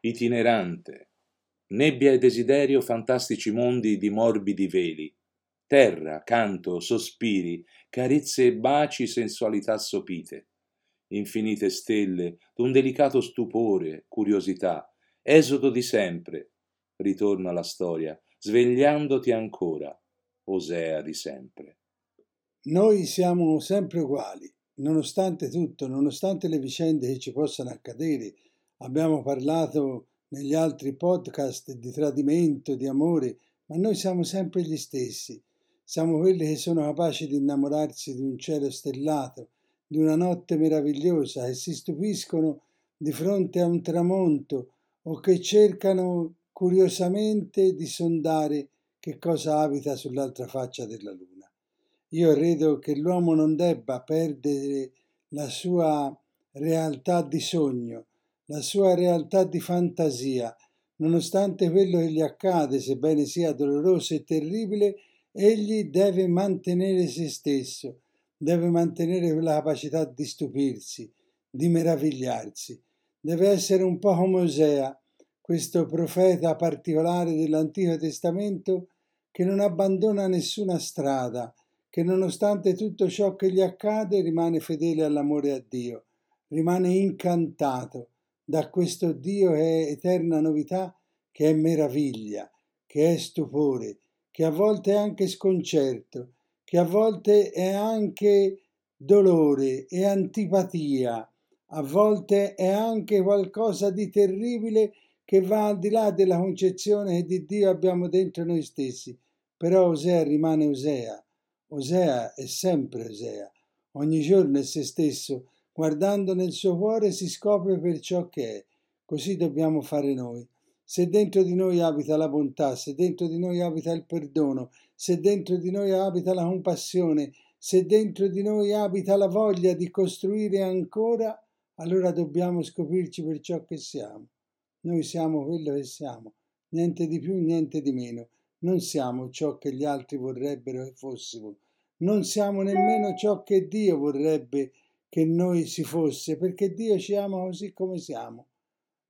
itinerante, nebbia e desiderio fantastici mondi di morbidi veli, terra, canto, sospiri, carezze e baci, sensualità sopite, infinite stelle d'un delicato stupore, curiosità, esodo di sempre, ritorno alla storia, svegliandoti ancora, Osea di sempre. Noi siamo sempre uguali, nonostante tutto, nonostante le vicende che ci possano accadere. Abbiamo parlato negli altri podcast di tradimento, di amore, ma noi siamo sempre gli stessi. Siamo quelli che sono capaci di innamorarsi di un cielo stellato, di una notte meravigliosa, che si stupiscono di fronte a un tramonto o che cercano curiosamente di sondare che cosa abita sull'altra faccia della luna. Io credo che l'uomo non debba perdere la sua realtà di sogno, la sua realtà di fantasia, nonostante quello che gli accade, sebbene sia doloroso e terribile, Egli deve mantenere se stesso, deve mantenere quella capacità di stupirsi, di meravigliarsi. Deve essere un po' come Osea, questo profeta particolare dell'Antico Testamento che non abbandona nessuna strada, che nonostante tutto ciò che gli accade rimane fedele all'amore a Dio, rimane incantato da questo Dio è eterna novità, che è meraviglia, che è stupore, che a volte è anche sconcerto, che a volte è anche dolore e antipatia, a volte è anche qualcosa di terribile che va al di là della concezione che di Dio abbiamo dentro noi stessi. Però Osea rimane Osea. Osea è sempre Osea. Ogni giorno è se stesso. Guardando nel suo cuore si scopre per ciò che è. Così dobbiamo fare noi. Se dentro di noi abita la bontà, se dentro di noi abita il perdono, se dentro di noi abita la compassione, se dentro di noi abita la voglia di costruire ancora, allora dobbiamo scoprirci per ciò che siamo. Noi siamo quello che siamo, niente di più, niente di meno. Non siamo ciò che gli altri vorrebbero che fossimo. Non siamo nemmeno ciò che Dio vorrebbe che noi si fosse, perché Dio ci ama così come siamo.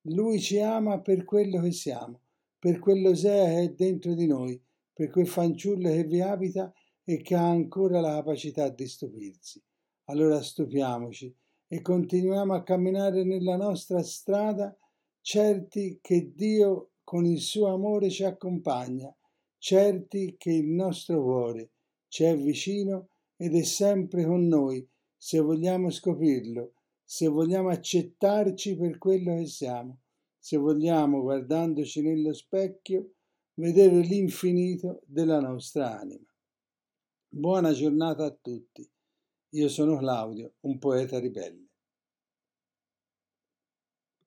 Lui ci ama per quello che siamo, per quell'Osea che è dentro di noi, per quel fanciullo che vi abita e che ha ancora la capacità di stupirsi. Allora stupiamoci e continuiamo a camminare nella nostra strada, certi che Dio con il suo amore ci accompagna, certi che il nostro cuore ci è vicino ed è sempre con noi se vogliamo scoprirlo se vogliamo accettarci per quello che siamo, se vogliamo, guardandoci nello specchio, vedere l'infinito della nostra anima. Buona giornata a tutti. Io sono Claudio, un poeta ribelle.